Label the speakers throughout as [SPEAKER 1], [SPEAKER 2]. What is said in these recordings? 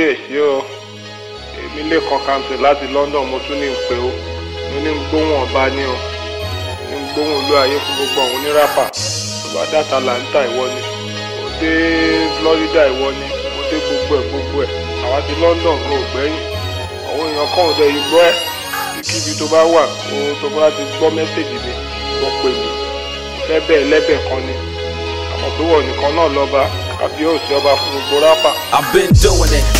[SPEAKER 1] kábíyèsí o. Èmi lè kàǹtì láti London mo tún ní ń pè ó. Mo ní ń gbóhùn ọba ní o. Ní ń gbóhùn olú ayé fún gbogbo àwọn oníràpà. Bàbá dàtà là ń ìwọ ni. Mo dé Florida ìwọ ni. Mo dé gbogbo ẹ̀ gbogbo ẹ̀. Àwa ti London kò gbẹ́yìn. Àwọn èèyàn kan ò dẹ̀ gbọ́ ẹ̀. Kíbi tó bá wà ohun tó bá ti gbọ́ mẹ́sẹ̀gì mi wọ́n pè mí. Ìfẹ́ bẹ́ẹ̀ lẹ́bẹ̀ kan ni. Àmọ́ pé wọ́n nìkan náà lọ́ba àbí òsì ọba fún gbogbo rápà.
[SPEAKER 2] I've been doing it.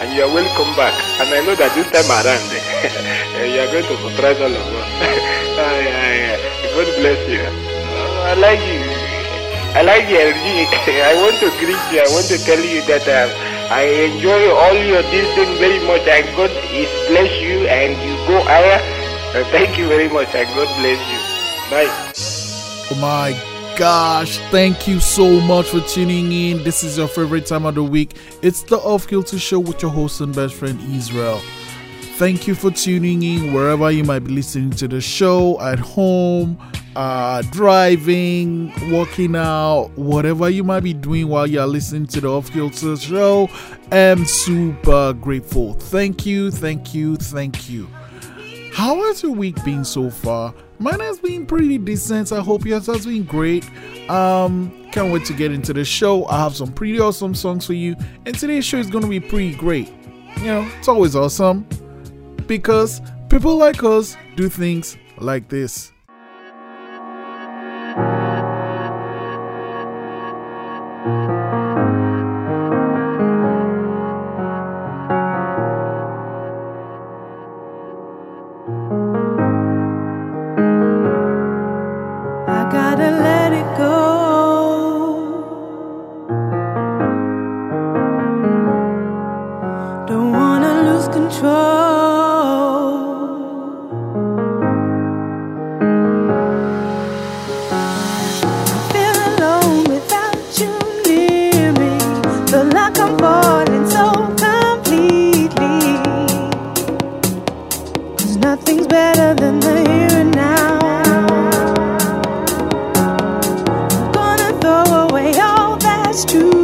[SPEAKER 1] and you are welcome back. And I know that this time around you are going to surprise all of us. God bless you. I like you. I like energy. I want to greet you. I want to tell you that uh, I enjoy all your thing very much. And God is bless you and you go higher. Uh, thank you very much and God bless you. Bye.
[SPEAKER 3] Oh my gosh, thank you so much for tuning in. This is your favorite time of the week. It's the Off Kilter Show with your host and best friend Israel. Thank you for tuning in wherever you might be listening to the show at home, uh, driving, working out, whatever you might be doing while you're listening to the Off Kilter Show. I'm super grateful. Thank you, thank you, thank you. How has your week been so far? Mine has been pretty decent. I hope yours has been great. Um, can't wait to get into the show. I have some pretty awesome songs for you, and today's show is gonna be pretty great. You know, it's always awesome because people like us do things like this.
[SPEAKER 4] to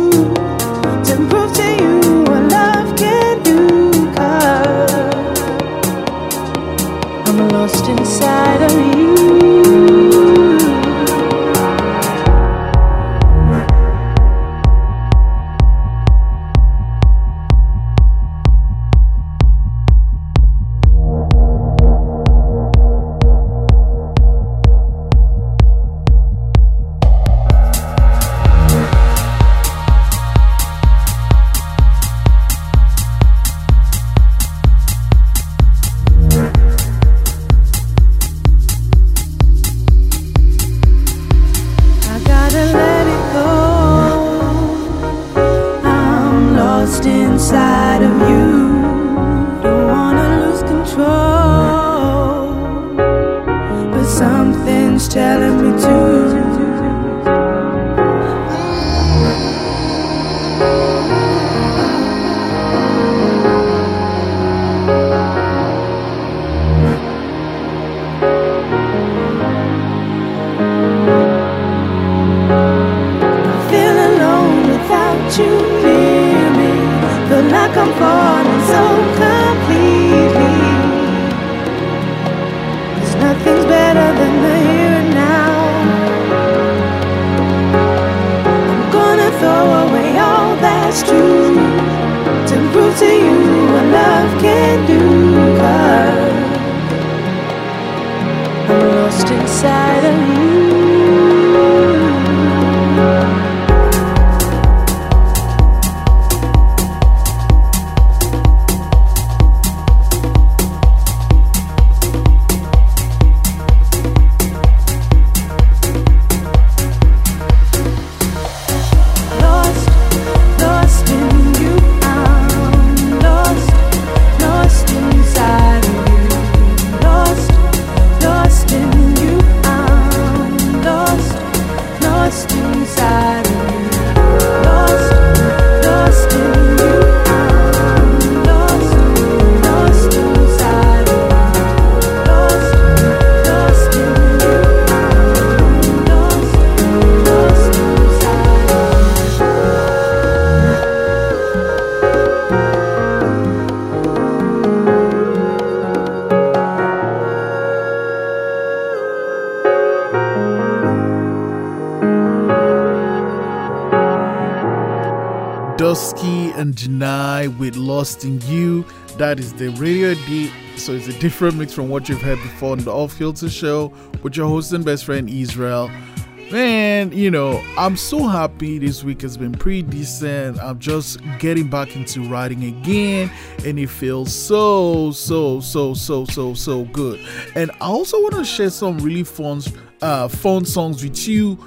[SPEAKER 4] in You.
[SPEAKER 5] That is the radio D. So it's a different mix from what you've heard before on the Off Kilter show with your host and best friend Israel. Man, you know, I'm so happy this week has been pretty decent. I'm just getting back into writing again, and it feels so, so, so, so, so, so good. And I also want to share some really fun, uh, fun songs with you.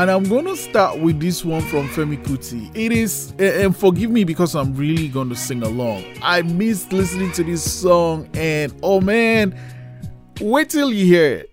[SPEAKER 5] And I'm gonna start with this one from Femi Kuti. It is, and forgive me because I'm really gonna sing along. I missed listening to this song, and oh man, wait till you hear it.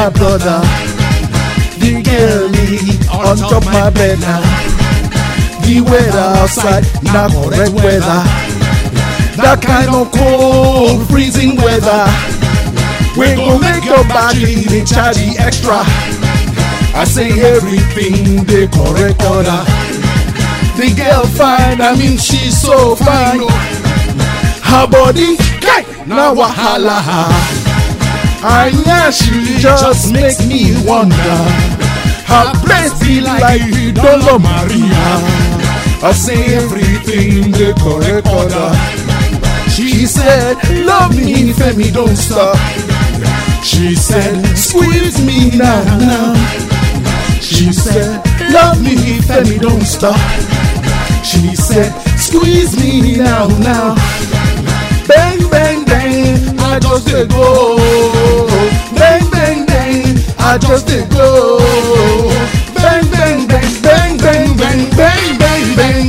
[SPEAKER 5] My brother. The girlie on top my bed now. The weather outside, not correct weather. That kind of cold, freezing weather. We gon' make your body they charge the extra. I say everything they correct order. The girl fine, I mean she's so fine. Her body, now wahala. And yeah, she just makes me wonder. Her breast be like Dolo Maria. I say everything in the correct order. She said, Love me, Femi, don't stop. She said, Squeeze me now, now. She said, Love me, Femi, don't stop. She said, Squeeze me now, now. Bang, bang, bang, I just dey go. Bang, bang, bang, I just dey go. Bang, bang, bang, bang, bang, bang, bang, bang, bang.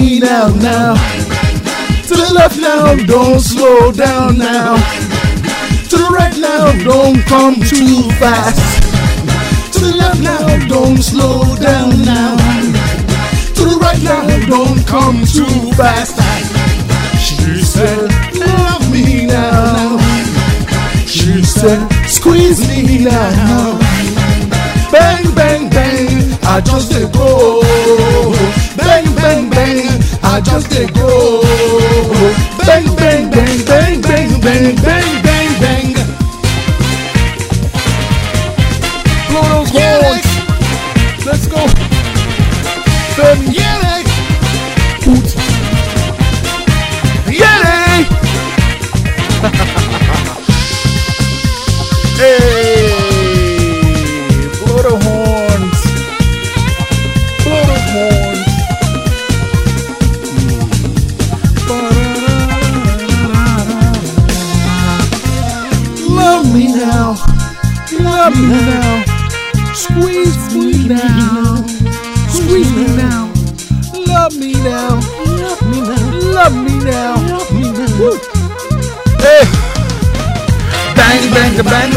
[SPEAKER 5] Me now, now. To the left now, don't slow down now. To the right now, don't come too fast. To the left now, don't slow down now. To the right now, don't come too fast. She said, Love me now. She said, Squeeze me now. Bang, bang, bang, I just dey go. Bang, bang, bang,
[SPEAKER 3] I just dey go. Bang, bang, bang, bang, bang, bang, bang, bang, bang. Blow those horns. Let's go. Femi. Hoot.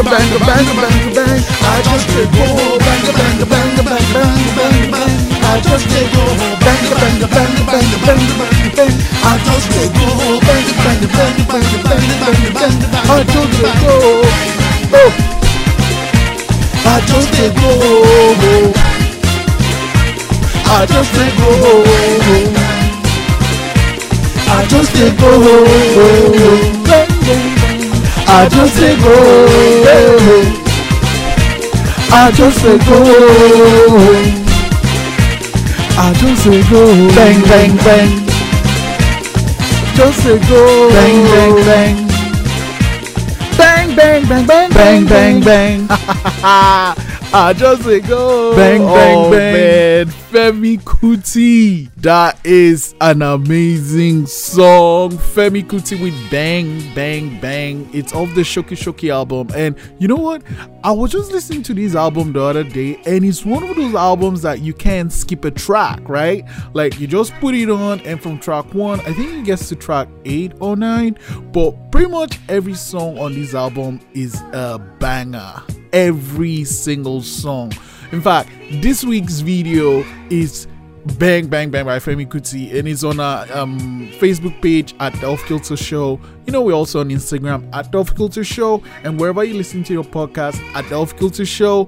[SPEAKER 3] Bang, bang, bang, bang, bang, bang, bang. I just did go. Bang, bang, bang, bang, bang, bang, bang. I just did go. Bang, bang, bang, bang, bang, bang, bang. I just did go. Bang, bang, bang, bang, bang, bang, bang. I just did go. Oh. I just did go. I just did go. I just did go. I just did go. I just did go. I just did go. Bang, bang, bang. Just did go. Bang, bang, bang. Bang, bang, bang, bang, bang, bang, bang. I just say go. Bang, bang,
[SPEAKER 6] Oh,
[SPEAKER 3] bang. Femi Kuti. That is an amazing song. Femi Kuti with Bang, Bang, Bang. It's off the Shoki Shoki album. And you know what? I was just listening to this album the other day, and it's one of those albums that you can't skip a track, right? Like you just put it on, and from track one, I think it gets to track eight or nine. But pretty much every song on this album is a banger every single song. In fact, this week's video is Bang Bang Bang by Femi Kuti and it's on our um, Facebook page at the Off Kilter Show. You know, we're also on Instagram at the Off Kilter Show and wherever you listen to your podcast at the Off Kilter Show.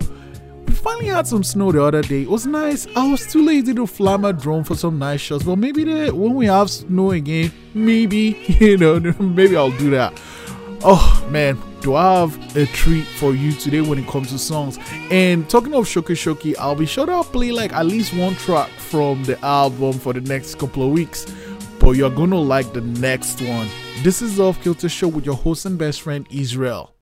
[SPEAKER 3] We finally had some snow the other day. It was nice. I was too lazy to fly my drone for some nice shots, but maybe the, when we have snow again, maybe you know, maybe I'll do that. Oh man, do I have a treat for you today when it comes to songs? And talking of Shoki Shoki, I'll be sure to play like at least one track from the album for the next couple of weeks. But you're gonna like the next one. This is the Off Kilter Show with your host and best friend Israel.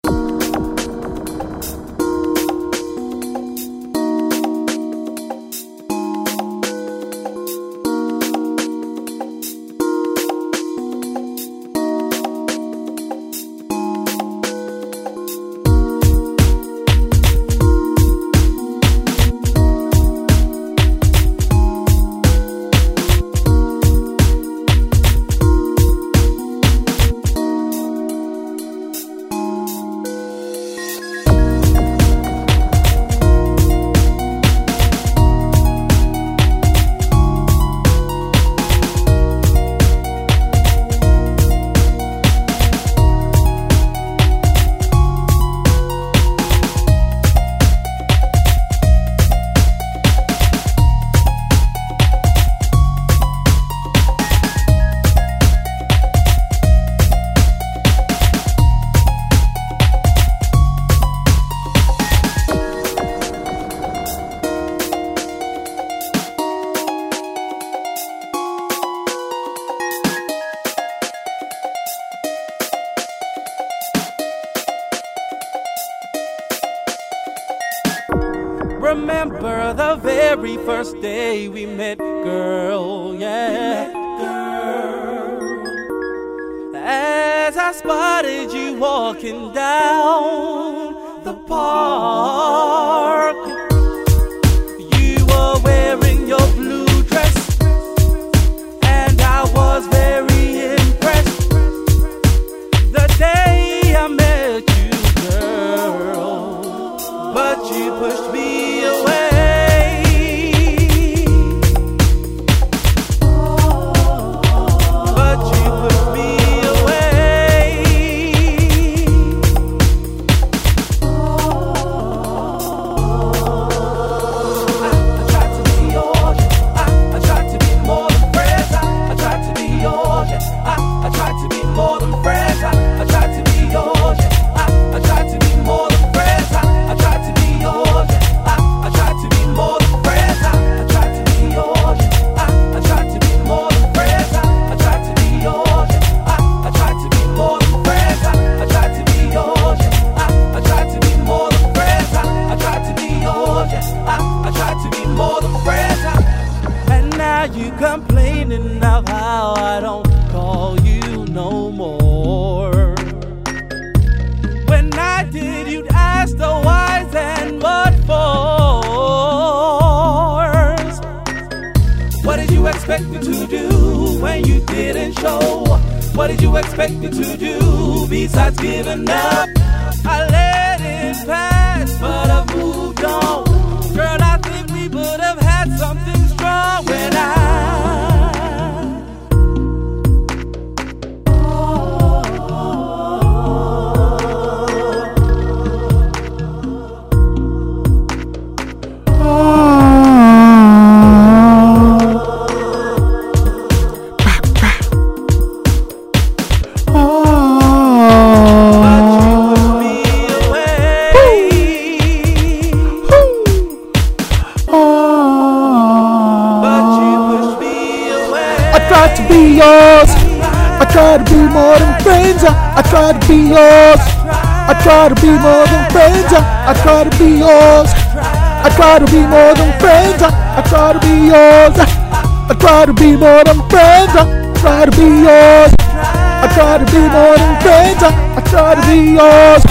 [SPEAKER 6] More
[SPEAKER 3] than friends. I tried to be yours. I tried to be more than friends. I tried to be yours.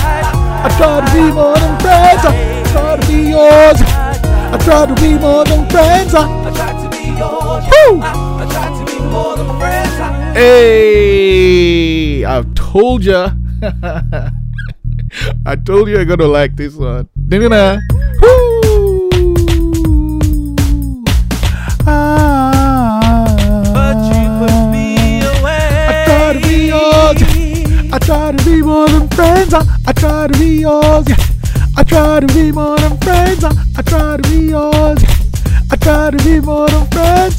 [SPEAKER 3] I tried to be more than friends. I tried to be yours. I tried to be more than friends. I tried to be yours. I, I tried to be more than friends. Hey, I've told ya. I told you you're gonna like this one. I try to be more than friends. I, I try to be yours. Yeah. I try to be more than friends. I, I try to be yours. Yeah. I try to be more than friends.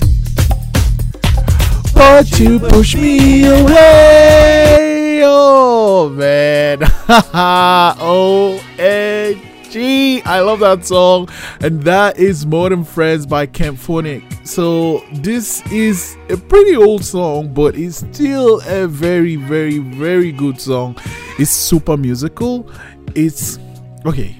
[SPEAKER 3] But you push me away. Oh man. O-M-G. I love that song. And that is More Than Friends by Kentphonik. So this is a pretty old song, but it's still a very, very, very good song. It's super musical. It's okay.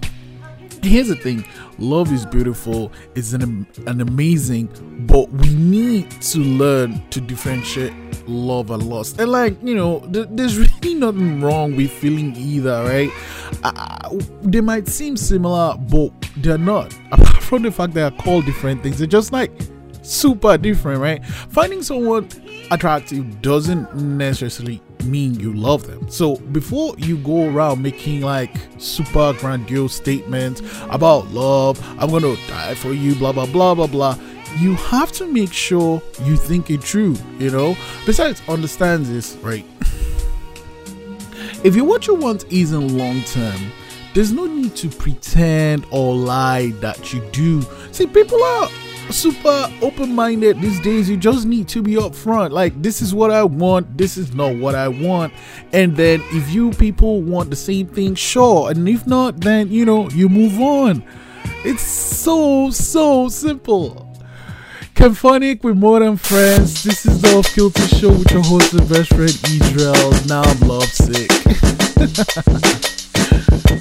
[SPEAKER 3] Here's the thing love is beautiful, it's an, an amazing, but we need to learn to differentiate love and lust. And, like, you know, th- there's really nothing wrong with feeling either, right? They might seem similar, but they're not. Apart from the fact they are called different things, they're just like super different, right? Finding someone attractive doesn't necessarily mean you love them. So before you go around making like super grandiose statements about love, I'm gonna die for you, blah blah blah blah blah. You have to make sure you think it through, you know. Besides, understand this, right? if you what you want isn't long term, there's no need to pretend or lie that you do. See, people are super open-minded these days. You just need to be upfront. Like, this is what I want, this is not what I want. And then if you people want the same thing, sure. And if not, then you know, you move on. It's so so simple. Kentphonik with more than friends. This is the Off Kilter Show with your host and best friend Israel. Now I'm love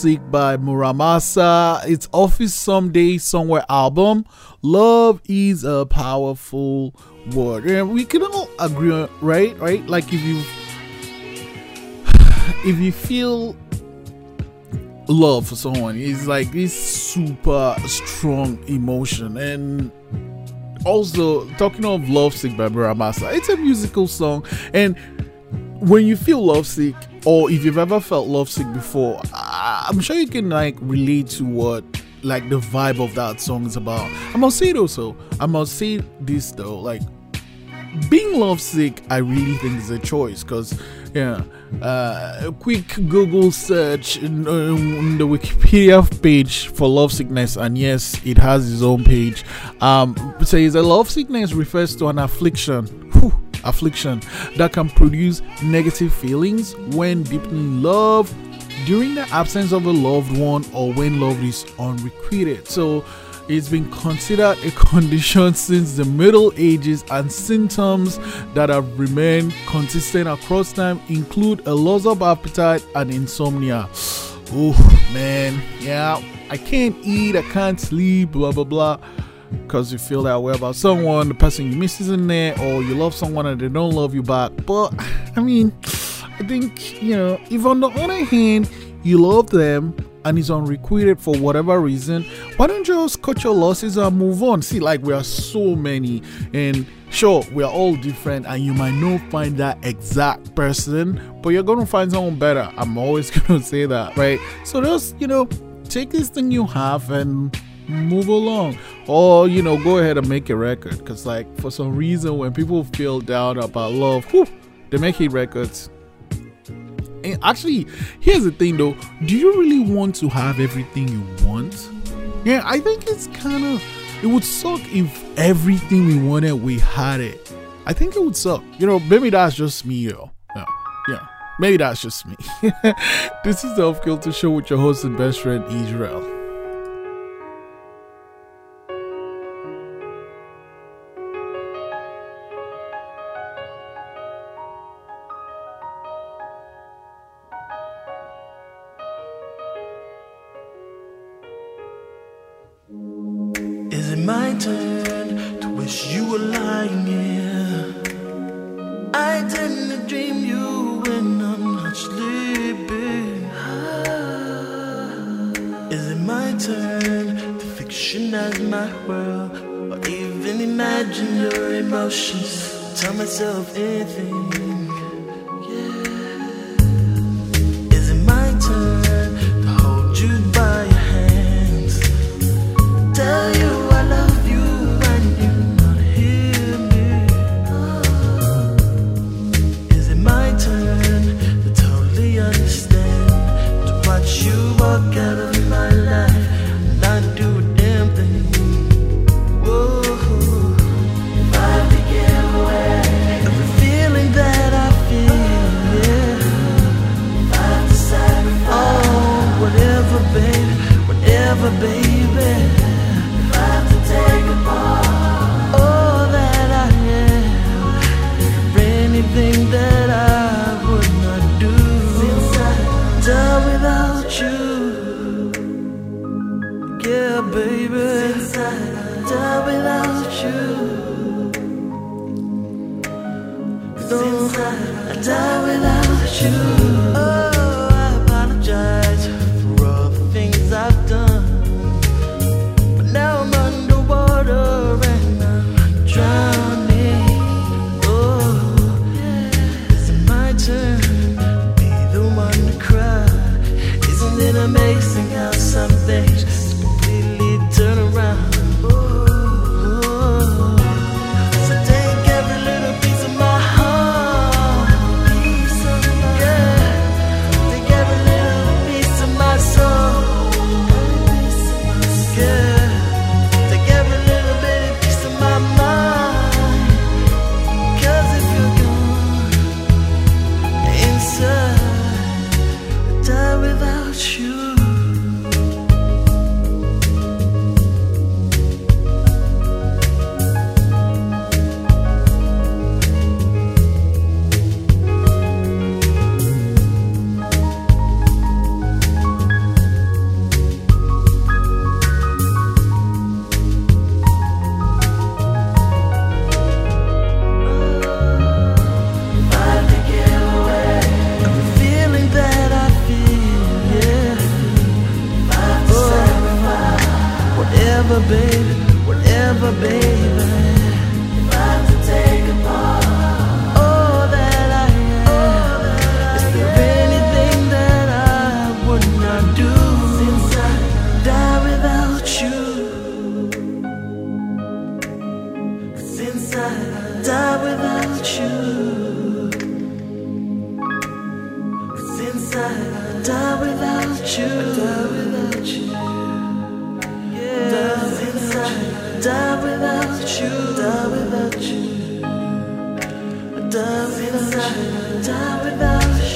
[SPEAKER 3] Sick by Mura Masa. It's Office Someday Somewhere album. Love is a powerful word. And we can all agree on right? Right? Like if you if you feel love for someone, it's like this super strong emotion. And also talking of Love Sick by Mura Masa, it's a musical song and when you feel lovesick or if you've ever felt lovesick before i'm sure you can like relate to what like the vibe of that song is about. I must say it also i must say this though like being lovesick i really think is a choice because yeah uh, a quick google search in, in the wikipedia page for lovesickness and yes it has its own page. Um says a lovesickness refers to an affliction whew, affliction that can produce negative feelings when deeply in love during the absence of a loved one or when love is unrequited so it's been considered a condition since the Middle Ages, and symptoms that have remained consistent across time include a loss of appetite and insomnia. Oh man, yeah, I can't eat, I can't sleep, blah blah blah. Because you feel that way about someone, the person you miss isn't there, or you love someone and they don't love you back. But I mean, I think, you know, if on the other hand, you love them and it's unrequited for whatever reason, why don't you just cut your losses and move on? See, like we are so many, and sure, we are all different, and you might not find that exact person, but you're gonna find someone better. I'm always gonna say that, right? So just, you know, take this thing you have and move along or you know go ahead and make a record because like for some reason when people feel down about love whew, they make hit records and actually, here's the thing though. Do you really want to have everything you want? Yeah, I think it's kind of. It would suck if everything we wanted we had it. I think it would suck. You know, maybe that's just me, yo. Yeah, yeah. Maybe that's just me. this is the Off Kilter Show with your host and best friend Israel.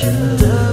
[SPEAKER 7] you love.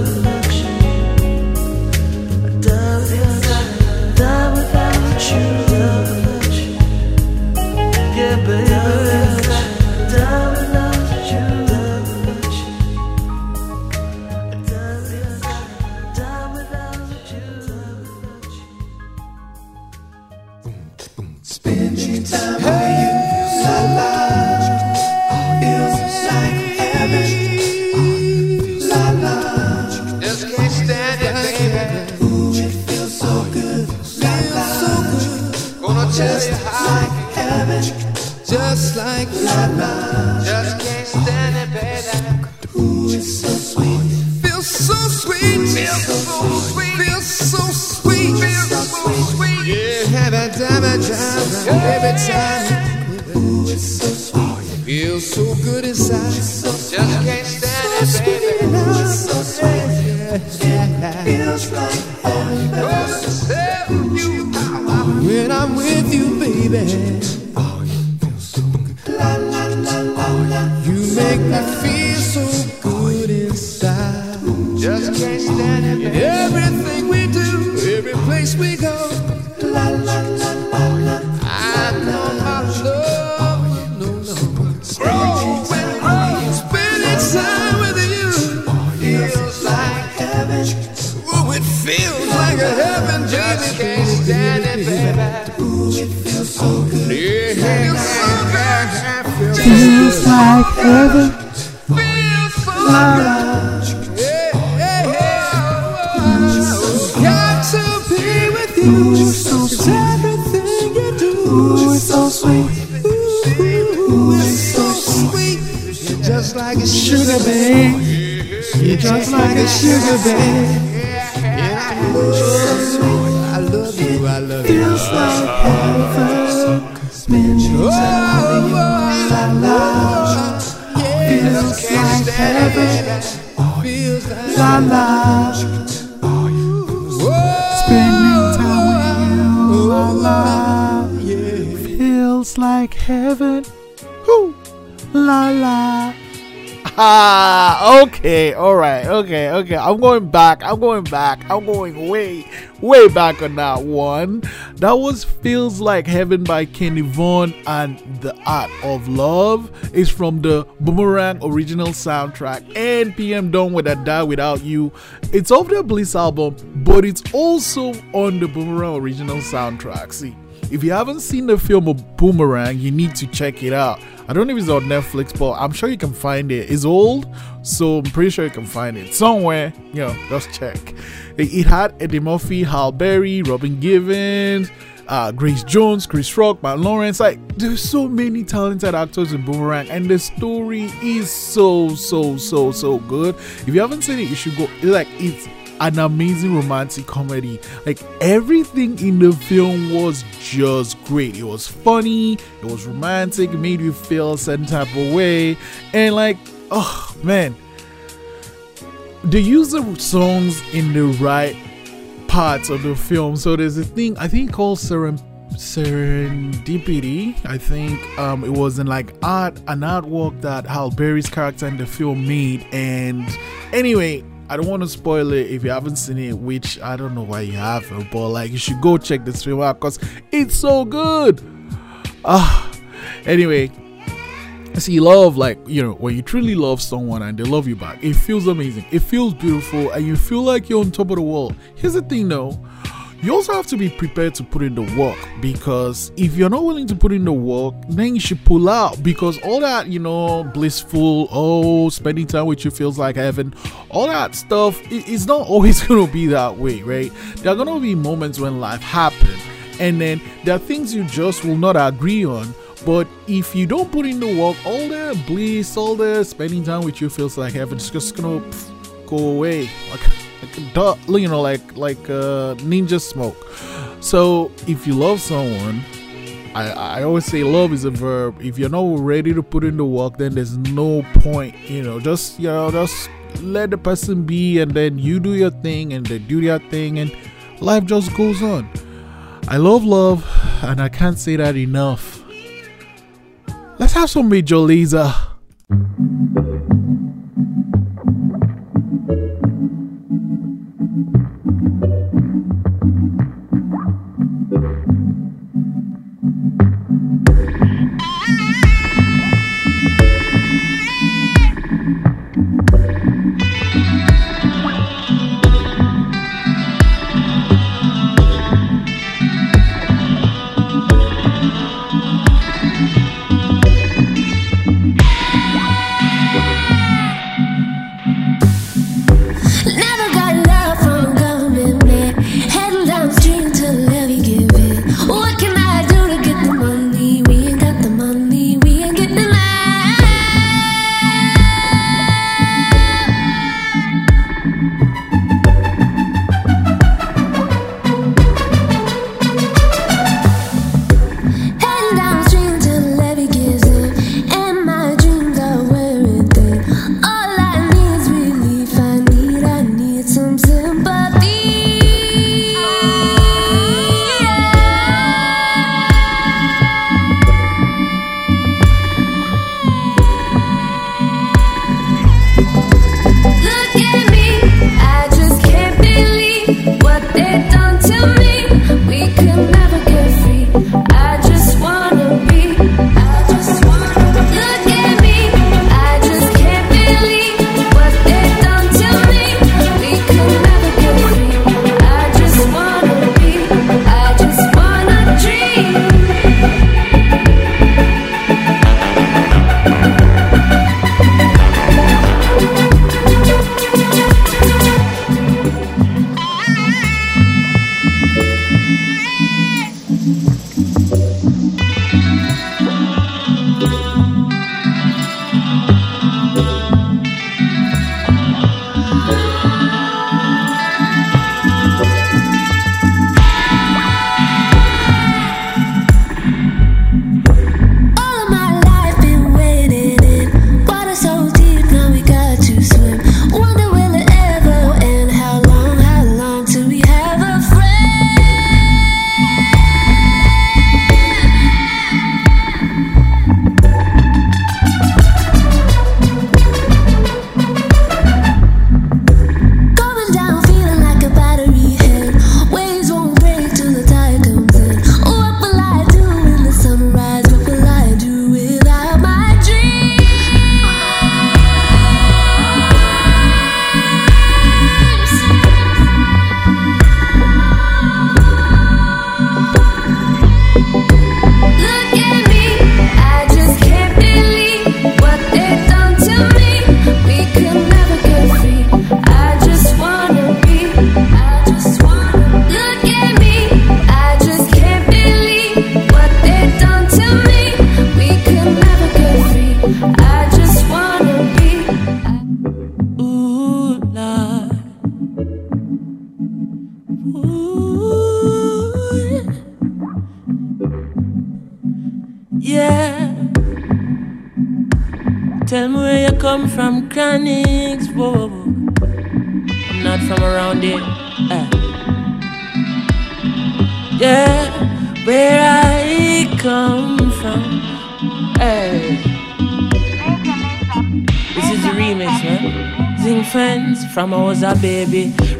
[SPEAKER 5] Ooh, it's so sweet. Ooh, it's so sweet. Ooh, it's so sweet. You're just like a sugar babe. You're just like a sugar babe. Yeah. Ooh, I love you. I love you. Feels like heaven. Millions of millions. La la. Feels like heaven. Feels like.
[SPEAKER 3] like heaven. Whoo! La la. Ah, okay, all right, okay, okay. I'm going back. I'm going back. I'm going way, way back on that one. That was "Feels Like Heaven" by Kenny Vaughn, and "The Art of Love" is from the Boomerang original soundtrack. And "PM Dawn with I'd Die Without You," it's off the Bliss album, but it's also on the Boomerang original soundtrack. See, if you haven't seen the film Boomerang, you need to check it out. I don't know if it's on Netflix, but I'm sure you can find it. It's old, so I'm pretty sure you can find it somewhere. You know, just check. It, had Eddie Murphy, Halle Berry, Robin Givens, uh, Grace Jones, Chris Rock, Martin Lawrence. Like, there's so many talented actors in Boomerang, and the story is so, so, so, so good. If you haven't seen it, you should go. Like, it's an amazing romantic comedy. Like everything in the film was just great. It was funny, it was romantic, made you feel a certain type of way, and like, oh man, they use the songs in the right parts of the film. So there's a thing I think called Seren- Serendipity. I think um, it was in like art an artwork that Halle Berry's character in the film made. And anyway, I don't want to spoil it if you haven't seen it, which I don't know why you haven't, but like you should go check this film out because it's so good. Ah, anyway, see love like you know when you truly love someone and they love you back it feels amazing. It feels beautiful and you feel like you're on top of the world. Here's the thing though you also have to be prepared to put in the work because if you're not willing to put in the work then you should pull out because all that you know blissful oh spending time with you feels like heaven. All that stuff it- it's not always going to be that way right? There are going to be moments when life happens and then there are things you just will not agree on. But if you don't put in the work, all the bliss, all the spending time with you feels like heaven. It's just gonna go away, like like you know, like like uh, ninja smoke. So if you love someone, I I always say love is a verb. If you're not ready to put in the work, then there's no point. You know, just you know, just let the person be, and then you do your thing, and they do their thing, and life just goes on. I love love, and I can't say that enough. Let's have some Major
[SPEAKER 8] Lazer.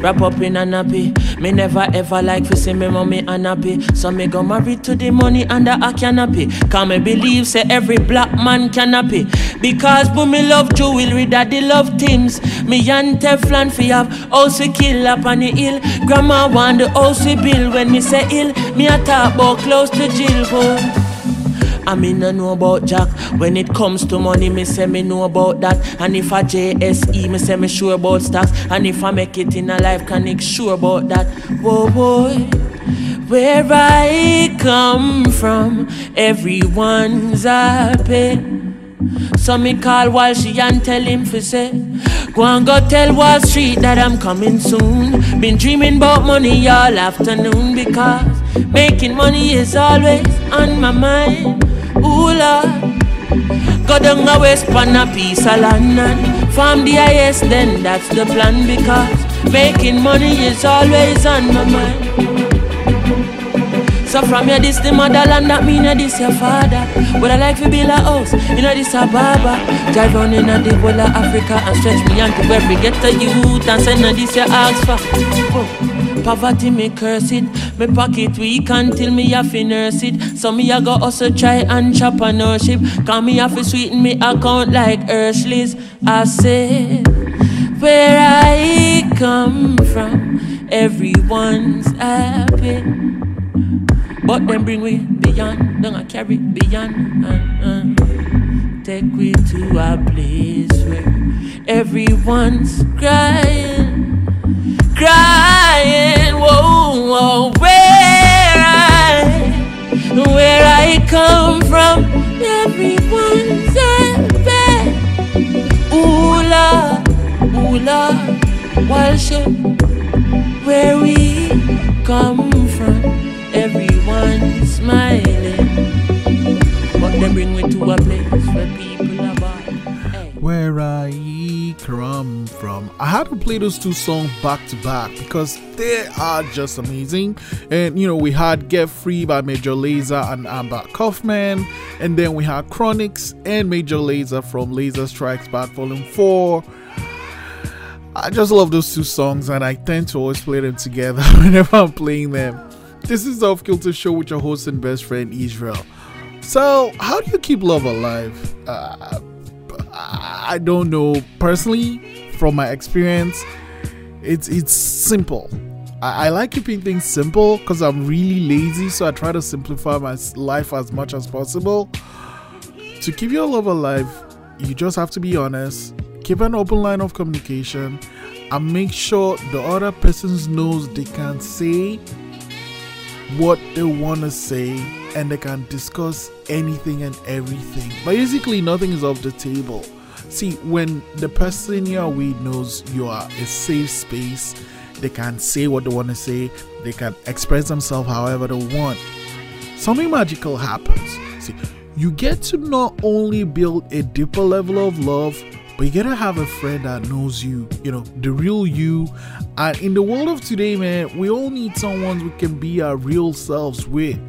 [SPEAKER 8] Wrap up in a nappy. Me never ever like to see me mommy unhappy. So me go married to the money under a canopy. Can me believe say every black man can happy. Because boom me love jewelry, daddy love things. Me and Teflon fi have house we kill up on the hill. Grandma want the house we build when me say ill. Me a talk about close to jail boy. I mean, I know about Jack. When it comes to money, me say me know about that. And if I JSE, me say me sure about stocks. And if I make it in a life, can I sure about that? Whoa, boy. Where I come from, everyone's happy. So me call Walshy and tell him fi say Go and go tell Wall Street that I'm coming soon Been dreaming about money all afternoon Because making money is always on my mind Ooh Lord Go down a west pan a piece of land and Farm the highest then that's the plan Because making money is always on my mind so from here, this the motherland, that mean that this your father. But I like to build a house, you know this a barber. Drive round in a the whole of Africa and stretch me where we get the youth and send her this your ask for. Oh, Poverty me curse it, me pocket weak until me have to nurse it. So me a go also try entrepreneurship, cause me have to sweeten me account like Hershey's. I said, where I come from, everyone's happy. But them bring we beyond, don't I carry beyond. Uh, uh. Take we to a place where everyone's crying, crying. Whoa, whoa, where I, where I come from, everyone's. Ooh Lord, ooh Lord, Walsha, where we come from, everyone's smiling. But they bring me to a place where people are.
[SPEAKER 3] Where I come from. I had to play those two songs back to back because they are just amazing. And you know, we had Get Free by Major Lazer and Amber Coffman, and then we had Chronixx and Major Lazer from Lazer Strikes Back Volume 4. I just love those two songs, and I tend to always play them together whenever I'm playing them. This is the Off Kilter Show with your host and best friend Israel. So, how do you keep love alive? Uh, I don't know. Personally, from my experience, it's it's simple. I, I like keeping things simple because I'm really lazy, so I try to simplify my life as much as possible. To keep your love alive, you just have to be honest, keep an open line of communication, and make sure the other person knows they can say what they want to say and they can discuss anything and everything. Basically, nothing is off the table. See, when the person you're with knows you are a safe space, they can say what they want to say, they can express themselves however they want. Something magical happens. See, you get to not only build a deeper level of love, but you gotta have a friend that knows you, you know, the real you. And in the world of today, man, we all need someone we can be our real selves with.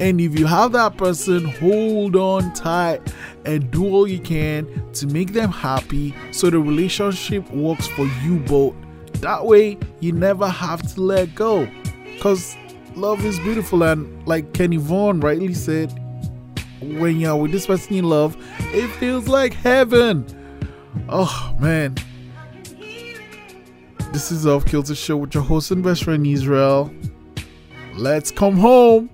[SPEAKER 3] And if you have that person, hold on tight and do all you can to make them happy so the relationship works for you both. That way, you never have to let go. Because love is beautiful. And like Kenny Vaughn rightly said, when you're with this person you love, it feels like heaven. Oh man. This is Off Kilter Show with your host and best friend Israel. Let's come home.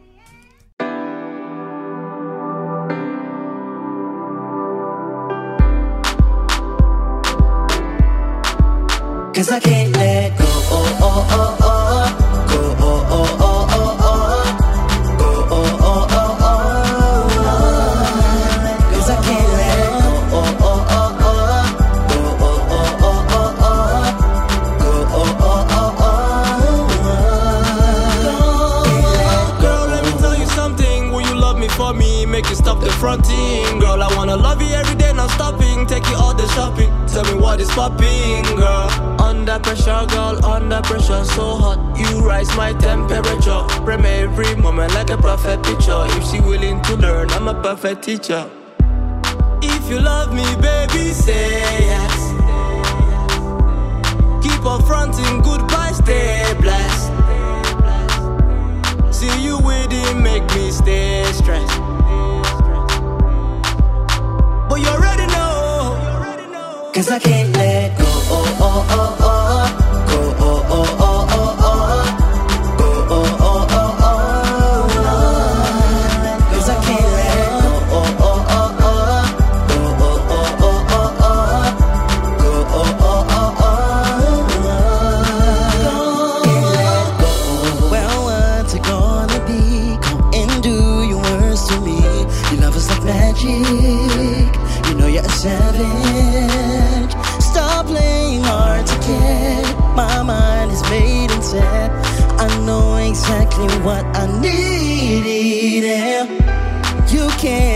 [SPEAKER 9] Cause I can't let go. Oh, oh, oh, oh.
[SPEAKER 10] shopping. Tell me what is popping, girl. Under pressure, girl, under pressure, so hot. You rise my temperature. Pray every moment like a perfect picture. If she willing to learn, I'm a perfect teacher. If you love me, baby, say yes. Keep on fronting, goodbye, stay blessed. See you waiting, make me stay stressed. But you're ready.
[SPEAKER 9] Cause I can't let go, oh, oh, oh, oh, go, oh, oh, oh. me what I needed. You can't.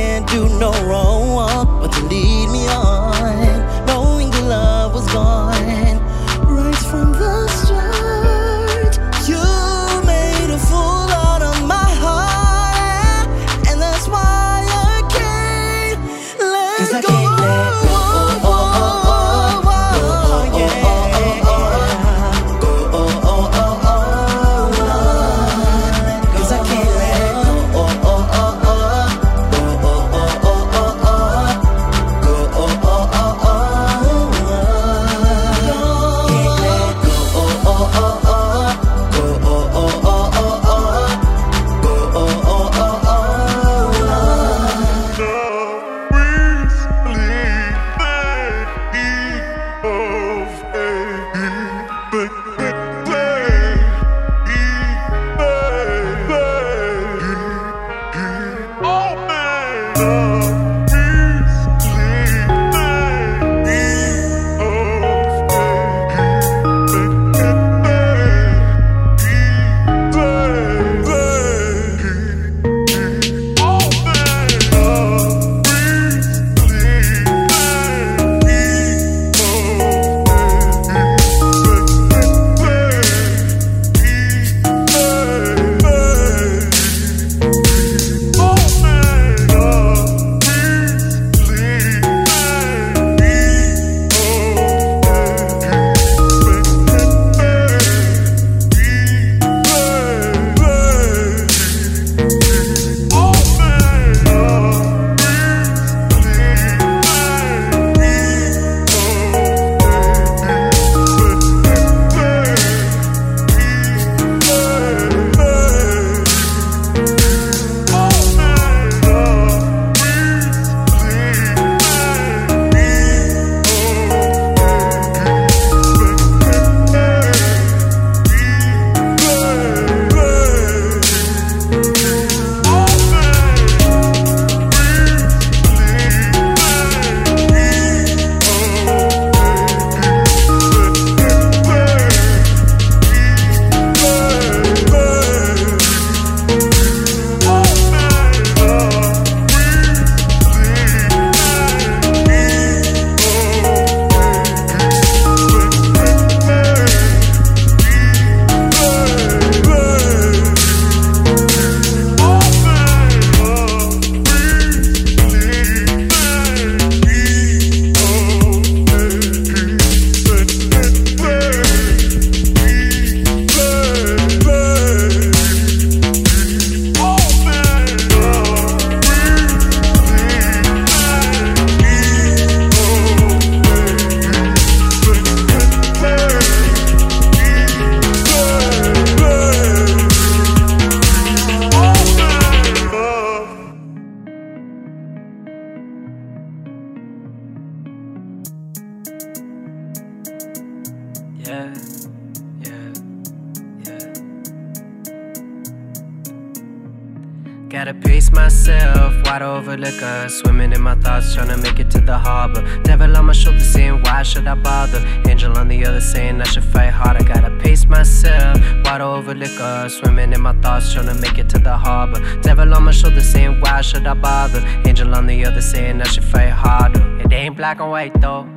[SPEAKER 11] black and white though.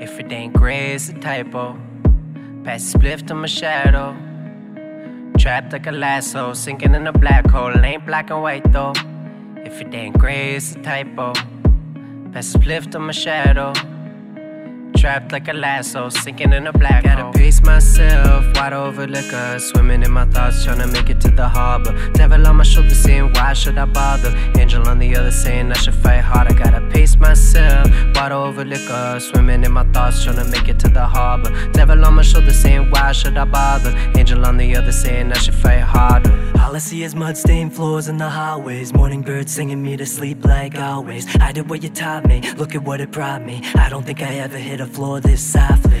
[SPEAKER 11] If it ain't gray, it's a typo. Pass a spliff to my shadow. Trapped like a lasso, sinking in a black hole. It ain't black and white though. If it ain't gray, it's a typo. Pass a spliff to my shadow. Trapped like a lasso, sinking in a black Gotta hole. pace myself, wide over liquor. Swimming in my thoughts, trying to make it to the harbor. Devil on my shoulder saying, Why should I bother? Angel on the other saying, I should fight harder. I gotta pace myself, wide over liquor. Swimming in my thoughts, trying to make it to the harbor. Devil on my shoulder saying, Why should I bother? Angel on the other saying, I should fight harder.
[SPEAKER 12] All I see is mud stained floors in the hallways. Morning birds singing me to sleep like always. I did what you taught me, look at what it brought me. I don't think I ever hit a floor this softly.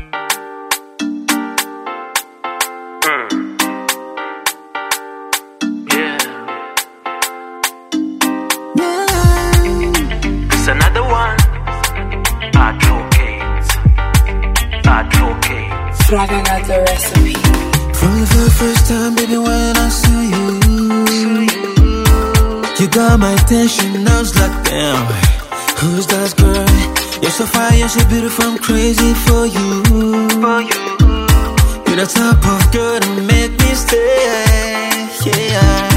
[SPEAKER 10] Advocate.
[SPEAKER 13] Fraga got the recipe.
[SPEAKER 14] From the first time, baby, when I saw you, you got my attention. I was like, damn, who's that girl? You're so fine, you're so beautiful, I'm crazy for you. For you. You're the type of girl to make me stay. Yeah,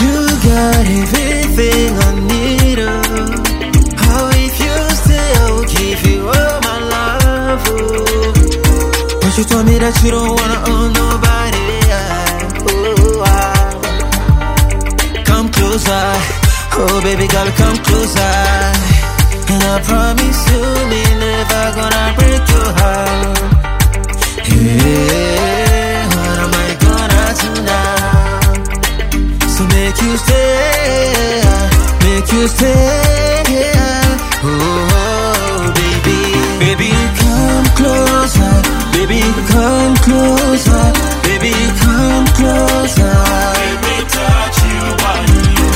[SPEAKER 14] you got everything I need. Oh. If you stay, I'll give you all my love. Oh. You told me that you don't wanna own nobody. Oh, ah. Come closer, oh baby girl, come closer. And I promise you, me never gonna break your heart. Yeah, what am I gonna do now? So make you stay, make you stay. Closer, baby, come closer. Let me touch you,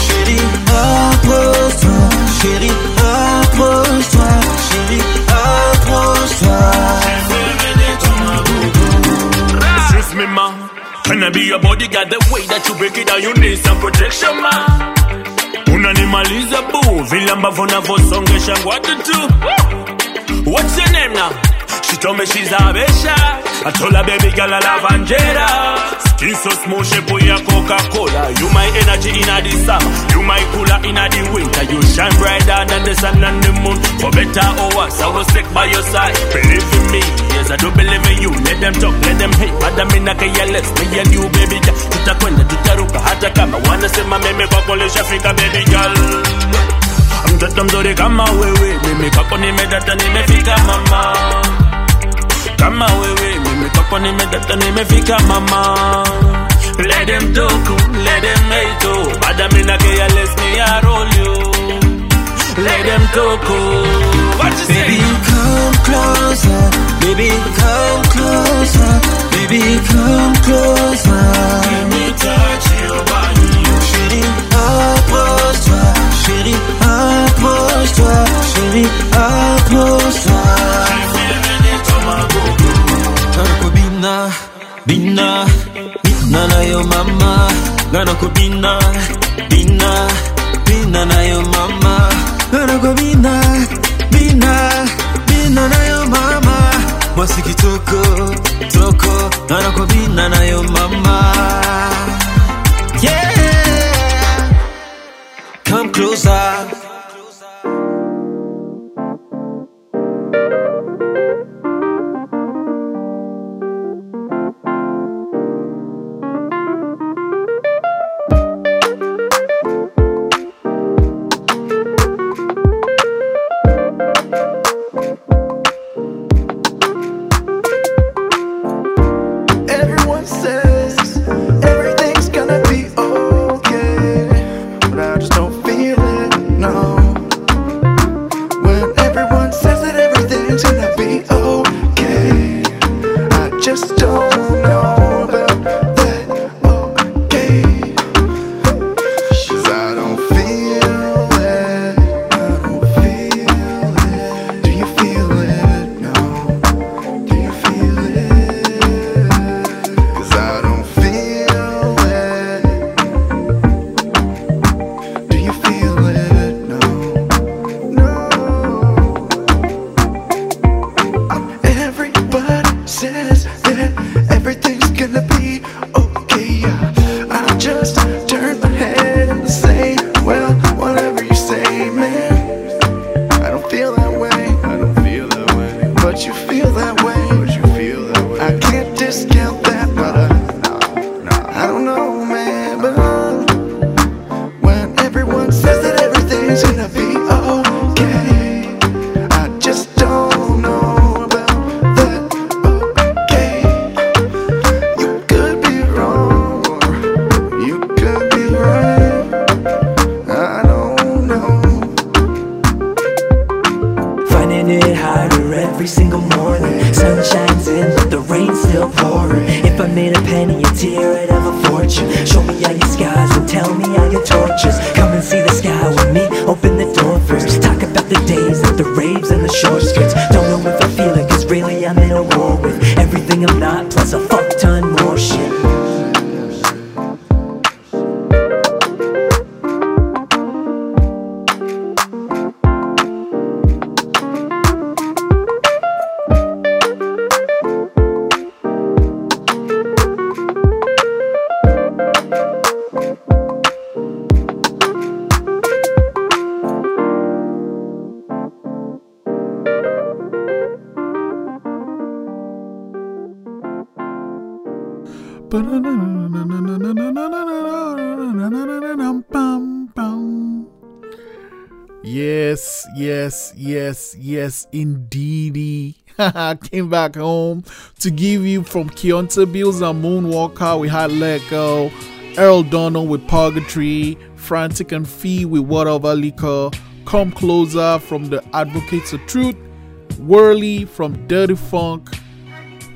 [SPEAKER 14] Chérie, approche-toi, chérie, approche-toi, chérie, approche-toi.
[SPEAKER 15] Excuse me, ma. Can I be your bodyguard? The way that you break it down, you need some protection, ma. Unanimaliza boo, vile ambavyo unavyosongesha ngwatu tu. What's your name now? She told me she's a Habesha. I told her baby girl I love Angela. Skin so smooth, shape ya Coca-Cola. You my energy in the summer, you my cooler in the winter. You shine brighter than the sun and the moon. For better or worse, I will stick by your side. Believe in me, yes I do believe in you. Let them talk, let them hate, but I'm in a careless. Me and you, baby girl, tutakwenda tutaruka hata kama wanasema meme kwako lishafika, baby girl. Mtoto mzuri kama wewe, mimi kwako nimedata, nimefika mama kama wewe mimi kwako nimedata nimefika mama let them talk let them hate oh but I'm in a careless me I roll you let them talk oh what you say?
[SPEAKER 14] Baby, come closer. Baby, come closer. Baby, come closer. Let me touch your body. Chérie, bina, bina na yo mama. Gonna go bina, bina, bina na yo mama. Gonna go bina, bina, bina na yo mama. Mwasi kitoko, toko. Gonna go bina na yo mama. Yeah, come closer.
[SPEAKER 5] feel
[SPEAKER 12] that way.
[SPEAKER 16] Yes, indeedy. Came back home to give you from Keonte Beals and MoonWalka. We had Let Go, Earl Donald with Purgatory, Frantik and Phee with Water Over Liquor, Come Closer from the Advocates of Truth, Wurli from Dirty Phunk.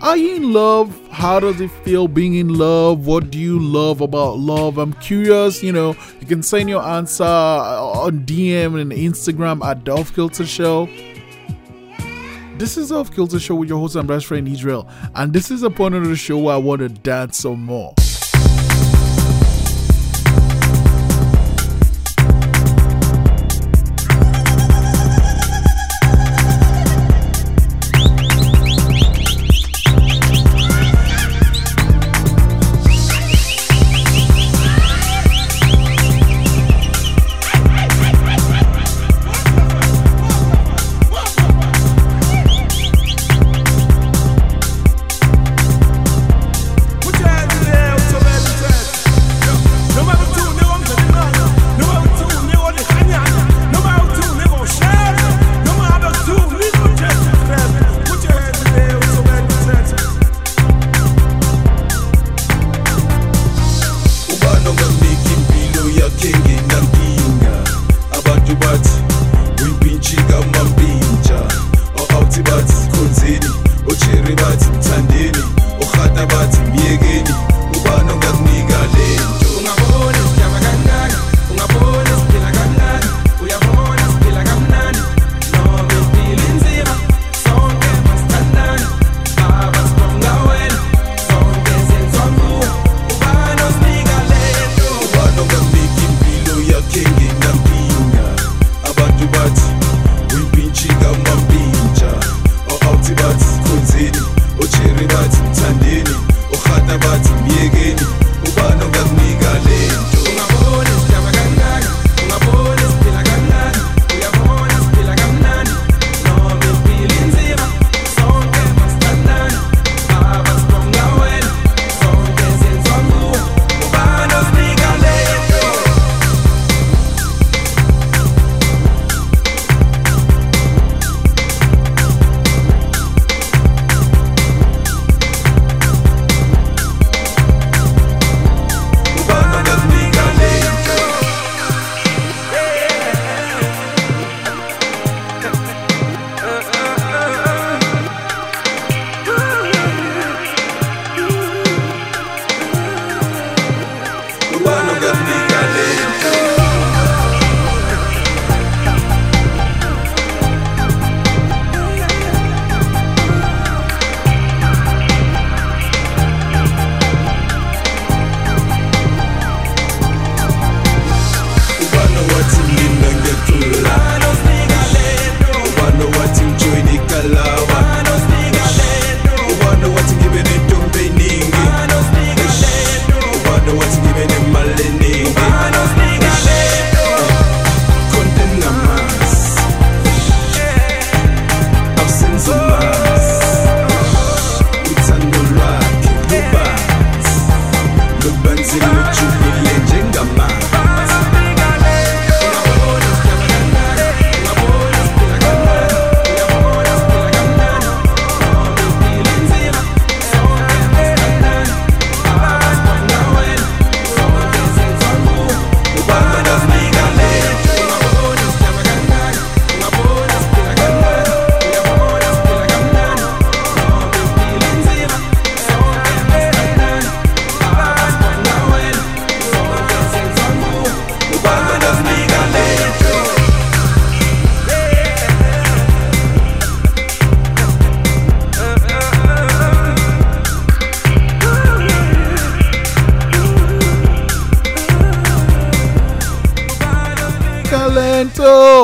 [SPEAKER 16] Are you in love? How does it feel being in love? What do you love about love? I'm curious. You know, you can send your answer on DM and Instagram at Off Kilter Show. This is Off Kilter Show with your host and best friend Israel, and this is a point of the show where I want to dance some more.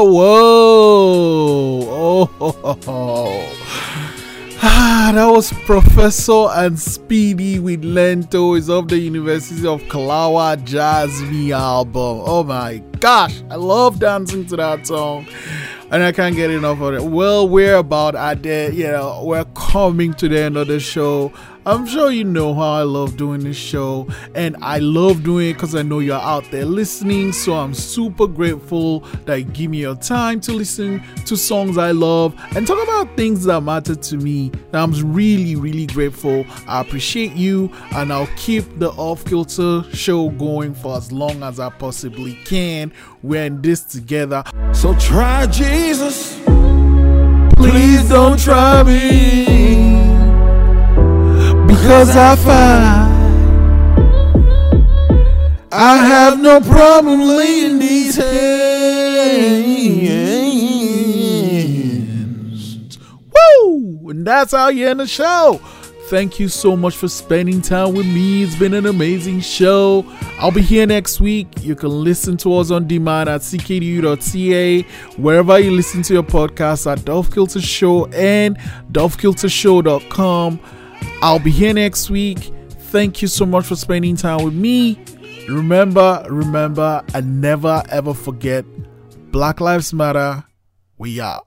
[SPEAKER 3] Whoa. Oh, Ah, that was Professor and Speedy with Lento is of the University of Kalawa Jazmee album. Oh my gosh, I love dancing to that song. And I can't get enough of it. Well, we're about at the, you know, we're coming to the end of the show. I'm sure you know how I love doing this show, and I love doing it because I know you're out there listening. So I'm super grateful that you give me your time to listen to songs I love and talk about things that matter to me. And I'm really, really grateful. I appreciate you, and I'll keep the Off Kilter show going for as long as I possibly can. We're in this together.
[SPEAKER 5] So try Jesus.
[SPEAKER 3] Please don't try me. Because I find I have no problem laying these hands. Woo! And that's how you end the show. Thank you so much for spending time with me. It's been an amazing show. I'll be here next week. You can listen to us on demand at ckdu.ca, wherever you listen to your podcast at Dolph Kilter Show and dolphkiltershow.com. I'll be here next week. Thank you so much for spending time with me. Remember, remember, and never ever forget Black Lives Matter. We out.